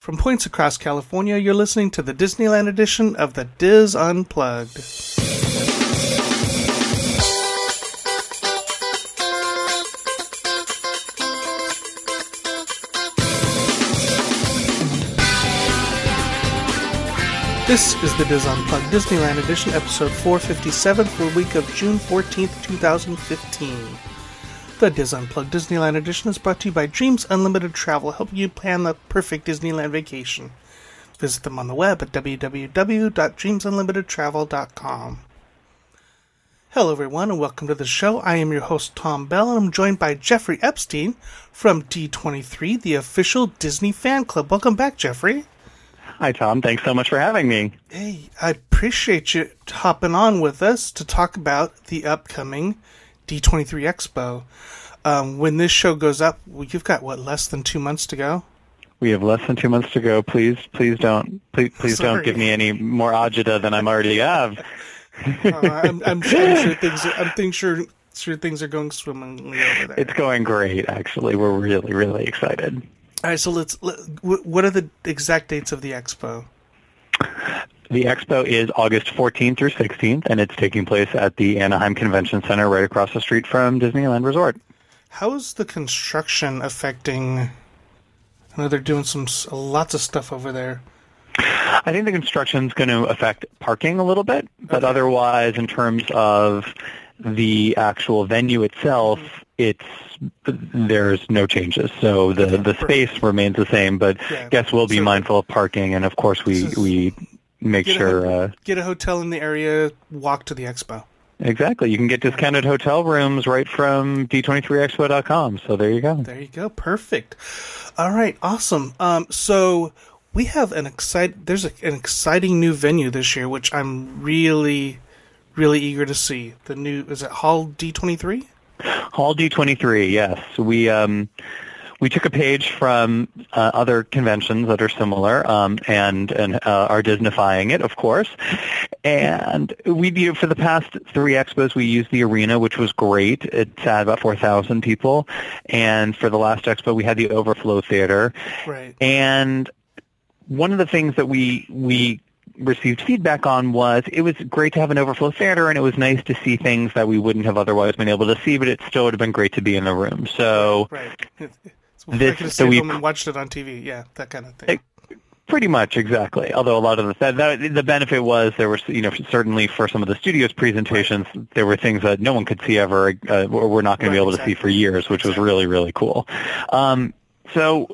From points across California, you're listening to the Disneyland edition of the Dis Unplugged. This is the Dis Unplugged Disneyland edition, episode 457 for the week of June 14th, 2015. The Dis Unplugged Disneyland edition is brought to you by Dreams Unlimited Travel, helping you plan the perfect Disneyland vacation. Visit them on the web at www.dreamsunlimitedtravel.com. Hello, everyone, and welcome to the show. I am your host, Tom Bell, and I'm joined by Jeffrey Epstein from D23, the official Disney fan club. Welcome back, Jeffrey. Hi, Tom. Thanks so much for having me. Hey, I appreciate you hopping on with us to talk about the upcoming D23 Expo. Um, when this show goes up, you've got what less than two months to go. We have less than two months to go. Please, please don't, please, please Sorry. don't give me any more agita than I'm already have. Uh, I'm, I'm, sure, I'm sure things. Are, I'm sure sure things are going swimmingly over there. It's going great, actually. We're really, really excited. All right, so let's. Let, what are the exact dates of the expo? The expo is August 14th through 16th, and it's taking place at the Anaheim Convention Center right across the street from Disneyland Resort. How is the construction affecting? I know they're doing some lots of stuff over there. I think the construction is going to affect parking a little bit, but Okay. otherwise, in terms of the actual venue itself, it's there's no changes. So the the space remains the same, but Yeah. guests will be So- mindful of parking, and of course, we we make Get sure. ho- Uh, Get a hotel in the area. Walk to the expo. Exactly, you can get discounted hotel rooms right from d23expo.com. So there you go. There you go. Perfect. All right. Awesome. Um, so we have an excite. There's a, an exciting new venue this year, which I'm really, really eager to see. The new is it Hall D23? Hall D23, yes. We um, we took a page from uh, other conventions that are similar, um, and and uh, are Disneyfying it, of course. And we you know, for the past three expos, we used the arena, which was great. It had about four thousand people, and for the last expo, we had the overflow theater. Right. And one of the things that we we received feedback on was it was great to have an overflow theater and it was nice to see things that we wouldn't have otherwise been able to see, but it still would have been great to be in the room. So Right. This- I could have so we- home and watched it on TV. Yeah, that kind of thing. pretty much exactly. Although a lot of the that, that, the benefit was there was you know certainly for some of the studios presentations there were things that no one could see ever uh, or we're not going to be Right, able to see for years, which was really really cool. Um, so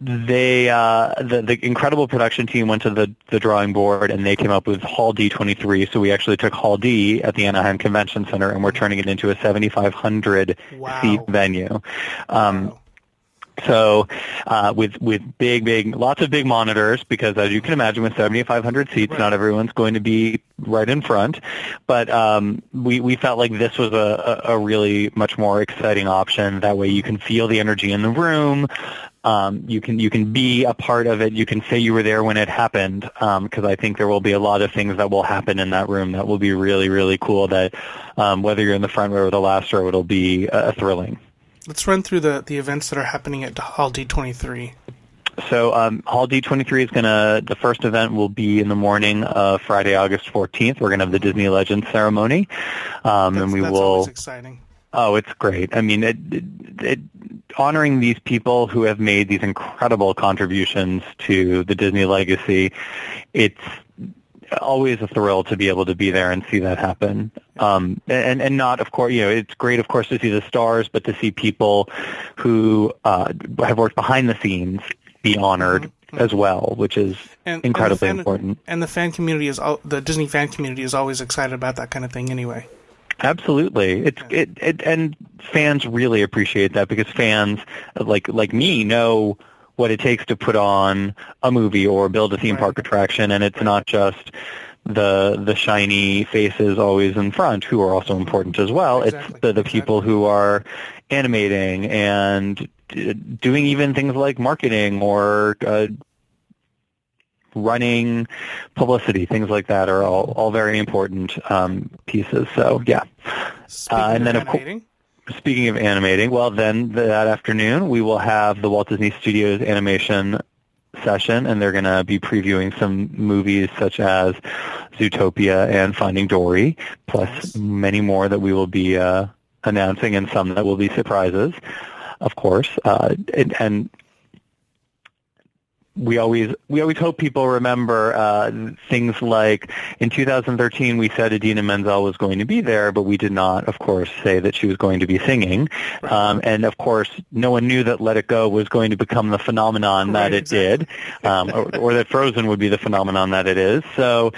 they uh, the the incredible production team went to the the drawing board and they came up with Hall D23. So we actually took Hall D at the Anaheim Convention Center and we're turning it into a 7,500 Wow. seat venue. Um, Wow. So uh, with with big big lots of big monitors because as you can imagine with 7,500 seats, Right. not everyone's going to be right in front. But um, we we felt like this was a, a really much more exciting option. That way you can feel the energy in the room. Um, you can you can be a part of it. You can say you were there when it happened because I think there will be a lot of things that will happen in that room that will be really really cool. That um, whether you're in the front row or the last row, it'll be uh, thrilling. Let's run through the, the events that are happening at Hall D23. So um, Hall D23 is going to, the first event will be in the morning of Friday, August 14th. We're going to have the Disney Legends ceremony. Um, and we will, exciting. oh, it's great. I mean, it, it, it, honoring these people who have made these incredible contributions to the Disney legacy, it's always a thrill to be able to be there and see that happen. Um, and, and not, of course, you know, it's great, of course, to see the stars, but to see people who uh, have worked behind the scenes be honored as well, which is And, incredibly and fan, important. And the fan community is al- the Disney fan community is always excited about that kind of thing anyway. Absolutely, it's it, it and fans really appreciate that because fans like like me know what it takes to put on a movie or build a theme Right. park attraction, and it's not just the the shiny faces always in front who are also important as well. Exactly, It's the the people who are animating and doing even things like marketing or uh, running publicity, things like that are all, all very important um, pieces. So yeah. Uh, and then, of course. Speaking of animating, well then that afternoon we will have the Walt Disney Studios animation session, and they're going to be previewing some movies such as Zootopia and Finding Dory, plus nice. many more that we will be uh, announcing, and some that will be surprises, of course. Uh, and, and we always we always hope people remember uh, things like in 2013 we said Idina Menzel was going to be there, but we did not, of course, say that she was going to be singing. Um, and of course, no one knew that Let It Go was going to become the phenomenon right, that it exactly. did, um, or, or that Frozen would be the phenomenon that it is. So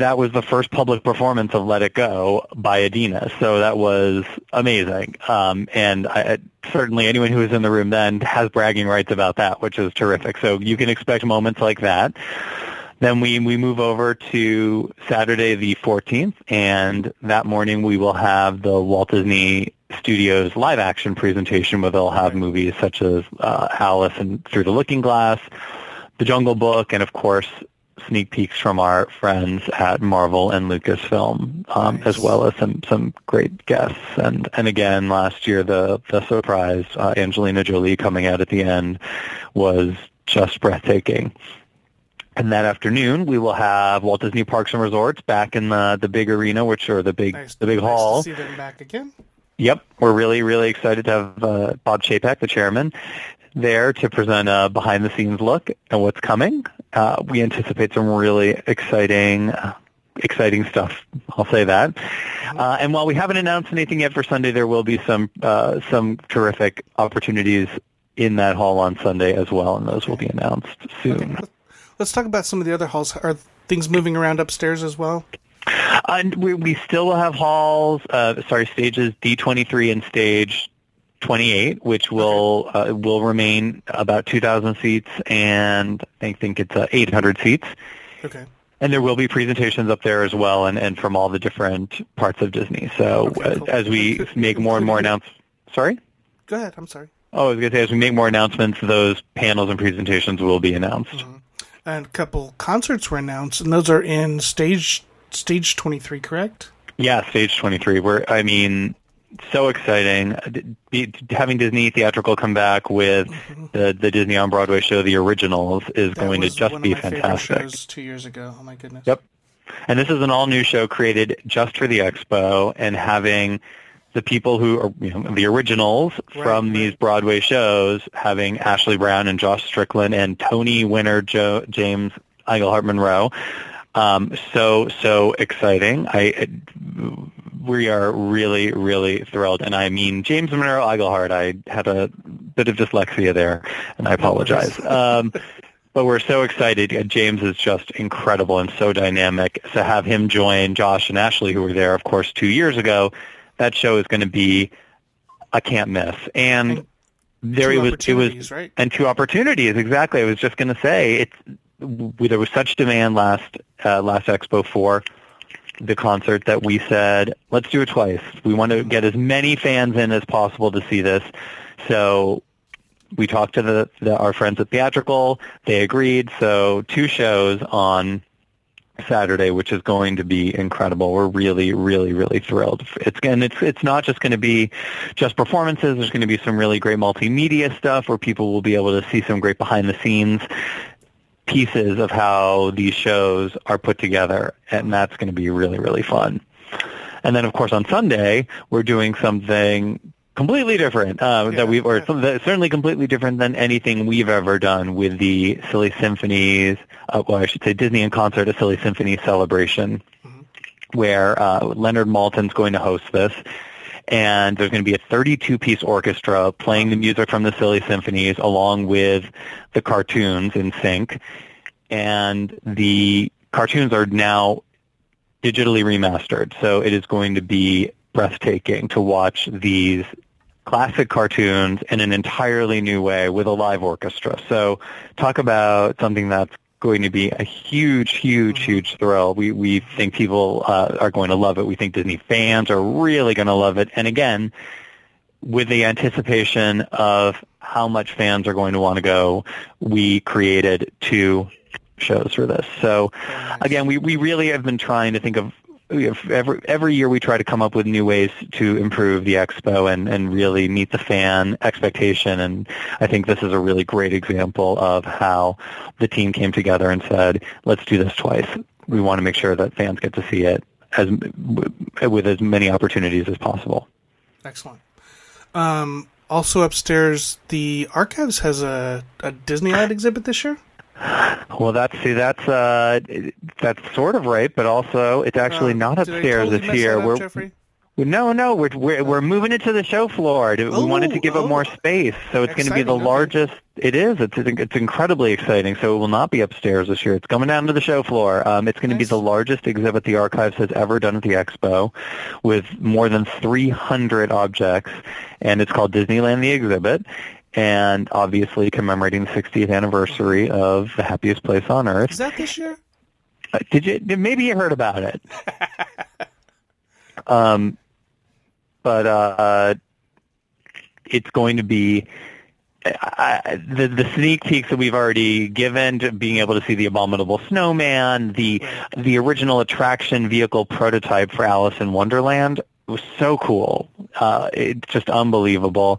that was the first public performance of Let It Go by Idina. So that was amazing. Um, and I, certainly anyone who was in the room then has bragging rights about that, which is terrific. So you can expect moments like that. Then we, we move over to Saturday the 14th, and that morning we will have the Walt Disney Studios live action presentation where they'll have movies such as uh, Alice and Through the Looking Glass, The Jungle Book, and of course sneak peeks from our friends at Marvel and Lucasfilm, um, nice. as well as some some great guests. And and again, last year the the surprise uh, Angelina Jolie coming out at the end was just breathtaking. And that afternoon, we will have Walt Disney Parks and Resorts back in the the big arena, which are the big nice, the big nice hall. see them back again. Yep, we're really really excited to have uh, Bob Chapek, the chairman, there to present a behind the scenes look at what's coming. Uh, we anticipate some really exciting, uh, exciting stuff. I'll say that. Uh, and while we haven't announced anything yet for Sunday, there will be some uh, some terrific opportunities in that hall on Sunday as well, and those will be announced soon. Okay. Let's talk about some of the other halls. Are things moving around upstairs as well? And we, we still will have halls, uh, sorry, stages D23 and stage 28, which will uh, will remain about 2,000 seats, and I think it's uh, 800 seats. Okay. And there will be presentations up there as well, and, and from all the different parts of Disney. So okay, cool. as we make more and more announcements, sorry. Go ahead. I'm sorry. Oh, I was going to say as we make more announcements, those panels and presentations will be announced. Mm-hmm. And a couple concerts were announced, and those are in stage stage 23, correct? Yeah, stage 23. Where I mean, so exciting. Having Disney theatrical come back with mm-hmm. the the Disney on Broadway show, The Originals, is that going to just be fantastic. Two years ago. Oh my goodness. Yep. And this is an all new show created just for the expo, and having the people who are you know, the originals right, from right. these Broadway shows, having Ashley Brown and Josh Strickland and Tony winner Joe, James Iglehart Monroe. Um, so so exciting. I we are really, really thrilled. And I mean, James Monroe Iglehart, I had a bit of dyslexia there, and I apologize. Um, but we're so excited. James is just incredible and so dynamic. To have him join Josh and Ashley, who were there, of course, two years ago, that show is going to be a can't miss. And, and there it was, it was, right? and two opportunities exactly. I was just going to say it's there was such demand last uh, last Expo for the concert that we said, let's do it twice. We want to get as many fans in as possible to see this. So we talked to the, the, our friends at Theatrical. They agreed. So two shows on Saturday, which is going to be incredible. We're really, really, really thrilled. It's and it's it's not just going to be just performances. There's going to be some really great multimedia stuff where people will be able to see some great behind the scenes pieces of how these shows are put together, and that's going to be really, really fun. And then, of course, on Sunday, we're doing something completely different uh, yeah, that we've, or certainly completely different than anything we've ever done with the Silly Symphonies. Uh, well, I should say Disney in Concert, a Silly Symphony celebration, mm-hmm. where uh, Leonard Maltin's going to host this and there's going to be a 32-piece orchestra playing the music from the Silly Symphonies along with the cartoons in sync. And the cartoons are now digitally remastered, so it is going to be breathtaking to watch these classic cartoons in an entirely new way with a live orchestra. So talk about something that's going to be a huge, huge, mm-hmm. huge thrill. We we think people uh, are going to love it. We think Disney fans are really going to love it. And again, with the anticipation of how much fans are going to want to go, we created two shows for this. So again, we, we really have been trying to think of every every year we try to come up with new ways to improve the expo and and really meet the fan expectation. And I think this is a really great example of how the team came together and said, "Let's do this twice. We want to make sure that fans get to see it as with as many opportunities as possible." Excellent. Um, also upstairs, the archives has a, a Disneyland exhibit this year. Well, that's see, that's uh, that's sort of right, but also it's actually uh, not upstairs totally this year. We're Jeffrey? no, no, we're we're we're moving it to the show floor. We oh, wanted to give oh. it more space, so it's going to be the okay. largest. It is. It's it's incredibly exciting. So it will not be upstairs this year. It's coming down to the show floor. Um, it's going to be the largest exhibit the archives has ever done at the expo, with more than 300 objects, and it's called Disneyland the Exhibit. And obviously commemorating the 60th anniversary of the happiest place on earth. Is that this year? Uh, Did you? did- Maybe you heard about it. um, but uh, it's going to be I, the the sneak peeks that we've already given to being able to see the abominable snowman, the the original attraction vehicle prototype for Alice in Wonderland was so cool. Uh, it's just unbelievable.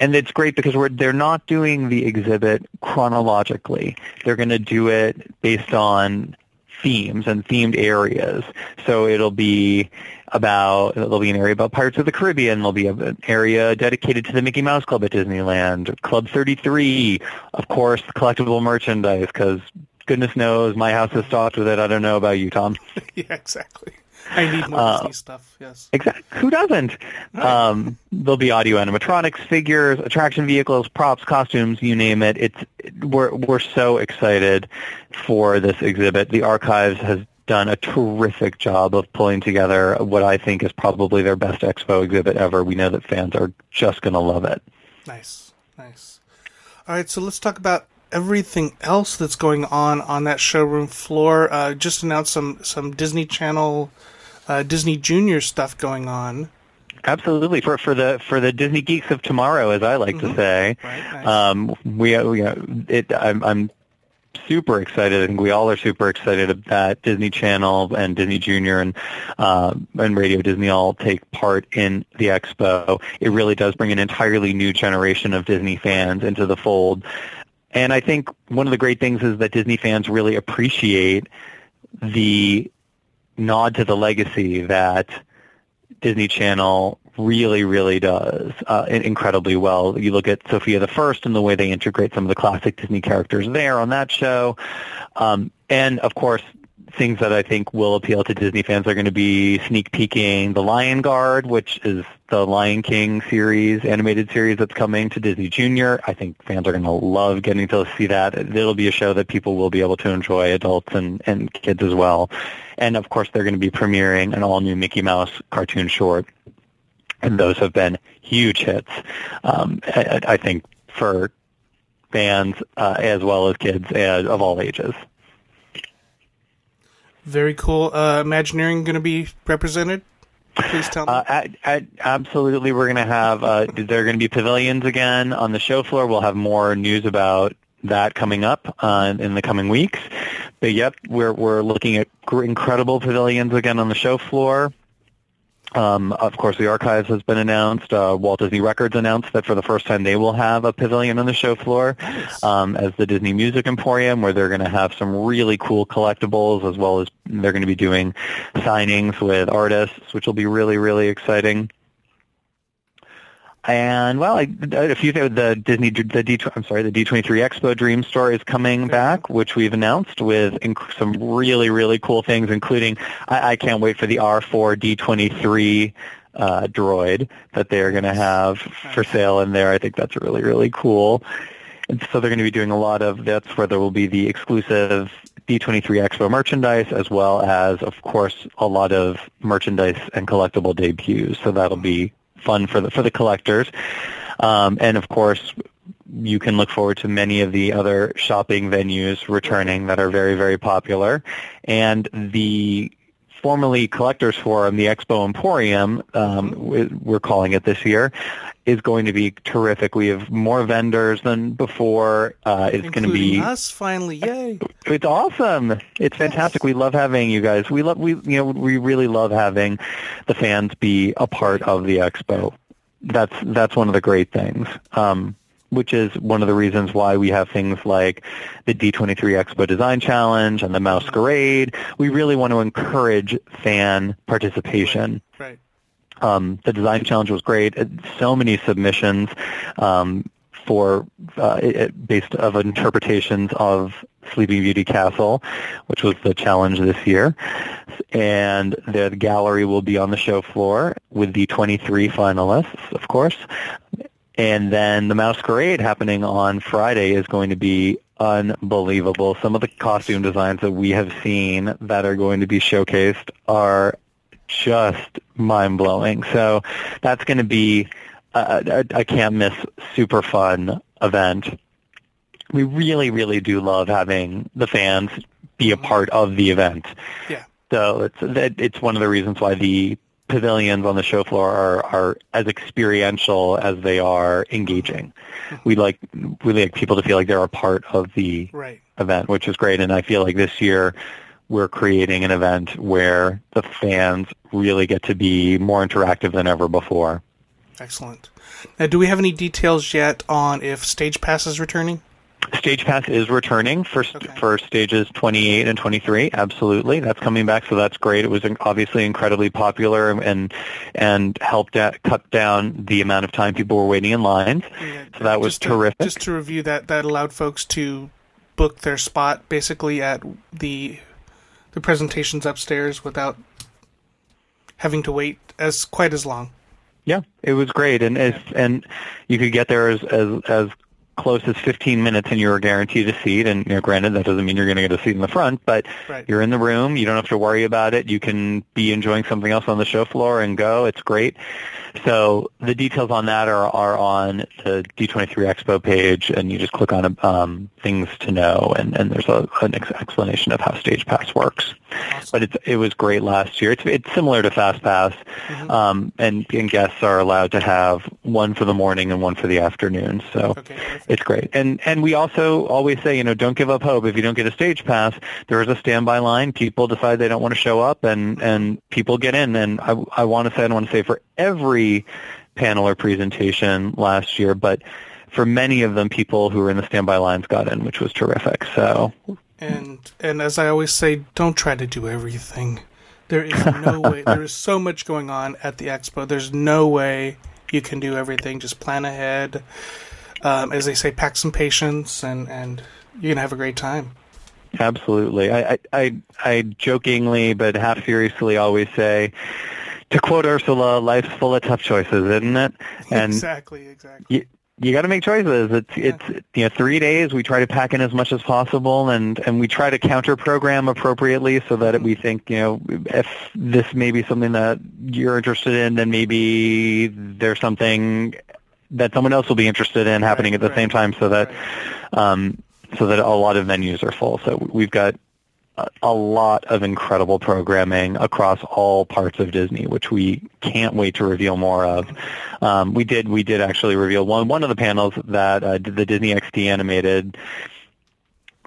And it's great because they're not doing the exhibit chronologically. They're going to do it based on themes and themed areas. So it'll be about there'll be an area about Pirates of the Caribbean. There'll be an area dedicated to the Mickey Mouse Club at Disneyland. Club 33, of course, collectible merchandise because goodness knows my house is stocked with it. I don't know about you, Tom. yeah, exactly. I need more Uh, Disney stuff. Yes. Exactly. Who doesn't? Um, there'll be audio animatronics, figures, attraction vehicles, props, costumes, you name it. It's we're we're so excited for this exhibit. The archives has done a terrific job of pulling together what I think is probably their best expo exhibit ever. We know that fans are just going to love it. Nice, nice. All right, so let's talk about everything else that's going on on that showroom floor. Uh, just announced some some Disney Channel, uh, Disney Junior stuff going on. Absolutely for for the for the Disney geeks of tomorrow, as I like to say. Right, nice. Um, we, we it. I'm, I'm super excited. I think we all are super excited that Disney Channel and Disney Junior and uh, and Radio Disney all take part in the expo. It really does bring an entirely new generation of Disney fans into the fold. And I think one of the great things is that Disney fans really appreciate the nod to the legacy that Disney Channel really, really does uh, incredibly well. You look at Sofia the First and the way they integrate some of the classic Disney characters there on that show, um, and of course. Things that I think will appeal to Disney fans are going to be sneak peeking The Lion Guard, which is the Lion King series, animated series that's coming to Disney Junior. I think fans are going to love getting to see that. It'll be a show that people will be able to enjoy, adults and, and kids as well. And of course, they're going to be premiering an all-new Mickey Mouse cartoon short and those have been huge hits. Um, I, I think for fans uh, as well as kids uh, of all ages. Very cool. Uh, Imagineering going to be represented. Please tell me. Uh, at, at, absolutely, we're going to have. Uh, there are going to be pavilions again on the show floor. We'll have more news about that coming up uh, in the coming weeks. But yep, we're we're looking at incredible pavilions again on the show floor. Um, of course, the archives has been announced. Uh, Walt Disney Records announced that for the first time they will have a pavilion on the show floor Nice. um, as the Disney Music Emporium, where they're going to have some really cool collectibles, as well as they're going to be doing signings with artists, which will be really, really exciting. And well, I, a few things. The Disney, the D, I'm sorry, the D23 Expo Dream Store is coming back, which we've announced with inc- some really, really cool things, including I, I can't wait for the R4 D23 uh, droid that they're going to have for sale in there. I think that's really, really cool. And so they're going to be doing a lot of. That's where there will be the exclusive D23 Expo merchandise, as well as, of course, a lot of merchandise and collectible debuts. So that'll be fun for the for the collectors. Um, and of course, you can look forward to many of the other shopping venues returning that are very very popular. And the formerly Collectors Forum, the Expo Emporium, um, we're calling it this year, is going to be terrific. We have more vendors than before. Uh, it's going to be us finally. Yay! It's awesome. It's fantastic. We love having you guys. We love we you know we really love having the fans be a part of the expo. That's that's one of the great things. Um, which is one of the reasons why we have things like the D23 Expo Design Challenge and the Masquerade. We really want to encourage fan participation. Right. Um, the design challenge was great. So many submissions um, for uh, it, based of interpretations of Sleeping Beauty Castle, which was the challenge this year. And the gallery will be on the show floor with the 23 finalists, of course. And then the masquerade happening on Friday is going to be unbelievable. Some of the costume designs that we have seen that are going to be showcased are just mind blowing. So that's going to be a, a, a can't miss super fun event. We really, really do love having the fans be a part of the event. Yeah. So it's it's one of the reasons why the pavilions on the show floor are, are as experiential as they are engaging. Mm-hmm. We like we like people to feel like they're a part of the right. event, which is great. And I feel like this year we're creating an event where the fans really get to be more interactive than ever before. Excellent. Now, do we have any details yet on if Stage Pass is returning? Stage Pass is returning for okay. for stages 28 and 23. Absolutely, that's coming back. So that's great. It was obviously incredibly popular and and helped cut down the amount of time people were waiting in lines. Yeah, so that was terrific. To, just to review that, that allowed folks to book their spot basically at the the presentations upstairs without having to wait as quite as long. Yeah, it was great, and as, and you could get there as as as close as 15 minutes and you're guaranteed a seat. And you know, granted, that doesn't mean you're going to get a seat in the front, but right. you're in the room. You don't have to worry about it. You can be enjoying something else on the show floor and go. It's great. So the details on that are, are on the D23 Expo page, and you just click on um, things to know, and, and there's a, an explanation of how Stage Pass works. Awesome. But it's, it was great last year. It's, it's similar to Fast Pass, mm-hmm. um, and, and guests are allowed to have one for the morning and one for the afternoon. So okay, it's great. And and we also always say, you know, don't give up hope. If you don't get a Stage Pass, there is a standby line. People decide they don't want to show up, and and people get in. And I I want to say I don't want to say for every panel or presentation last year, but for many of them, people who were in the standby lines got in, which was terrific. So, and and as I always say, don't try to do everything. There is no way. There is so much going on at the expo. There's no way you can do everything. Just plan ahead. Um, as they say, pack some patience, and and you're gonna have a great time. Absolutely. I, I I jokingly but half seriously always say to quote Ursula, life's full of tough choices, isn't it? And exactly, exactly. You, you got to make choices. It's yeah. it's you know three days. We try to pack in as much as possible, and and we try to counter program appropriately so that we think you know if this may be something that you're interested in, then maybe there's something that someone else will be interested in happening right, at the right, same time, so that right. um, so that a lot of venues are full. So we've got a lot of incredible programming across all parts of Disney, which we can't wait to reveal more of. Um, we did we did actually reveal one one of the panels that uh, the Disney XD animated.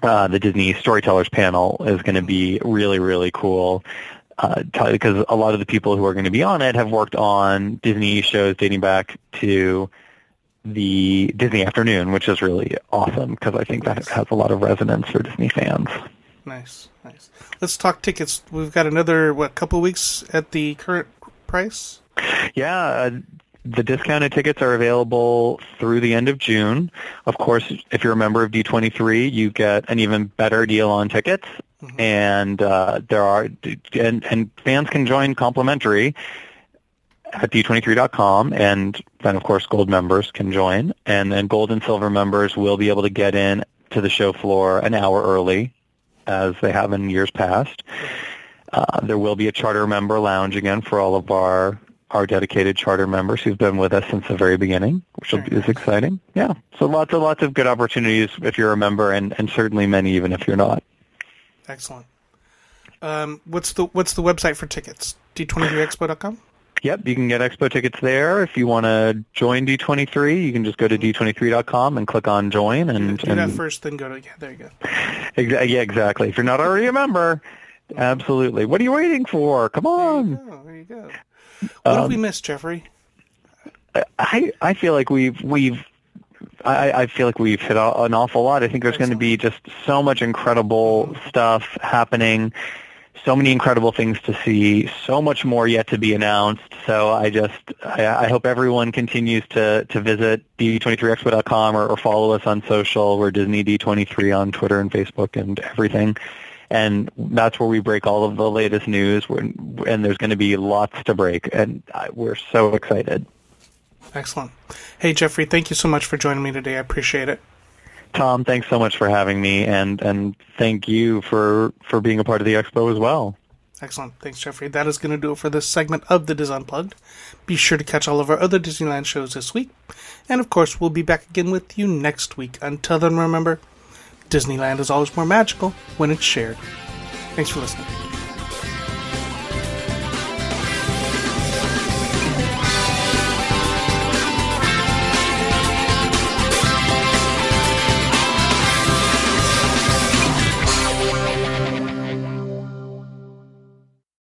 Uh, the Disney Storytellers panel is going to be really really cool uh, because a lot of the people who are going to be on it have worked on Disney shows dating back to the Disney Afternoon, which is really awesome because I think that has a lot of resonance for Disney fans. Nice, nice. Let's talk tickets. We've got another what couple weeks at the current price. Yeah, uh, the discounted tickets are available through the end of June. Of course, if you're a member of D23, you get an even better deal on tickets, mm-hmm. and uh, there are and, and fans can join complimentary at d23.com, and then of course gold members can join, and then gold and silver members will be able to get in to the show floor an hour early as they have in years past. Uh, there will be a charter member lounge again for all of our our dedicated charter members who've been with us since the very beginning, which be, is exciting. Yeah, so lots of lots of good opportunities if you're a member, and and certainly many even if you're not. Excellent. Um, what's the what's the website for tickets? D23expo.com. Yep, you can get expo tickets there. If you want to join D23, you can just go to mm-hmm. d23.com and click on join. And do that and, first, then go to yeah. There you go. Exa- yeah, exactly. If you're not already a member, absolutely. What are you waiting for? Come on. Oh, there you go. What have we um, missed, Jeffrey? I I feel like we've we've I, I feel like we've hit an awful lot. I think there's going to be just so much incredible stuff happening, so many incredible things to see, so much more yet to be announced. So I just I, I hope everyone continues to to visit d23expo.com or, or follow us on social. We're Disney D23 on Twitter and Facebook and everything. And that's where we break all of the latest news, and there's going to be lots to break, and we're so excited. Excellent. Hey, Jeffrey, thank you so much for joining me today. I appreciate it. Tom, thanks so much for having me, and and thank you for for being a part of the expo as well. Excellent. Thanks, Jeffrey. That is going to do it for this segment of The Dis Unplugged. Be sure to catch all of our other Disneyland shows this week. And of course, we'll be back again with you next week. Until then, remember, Disneyland is always more magical when it's shared. Thanks for listening.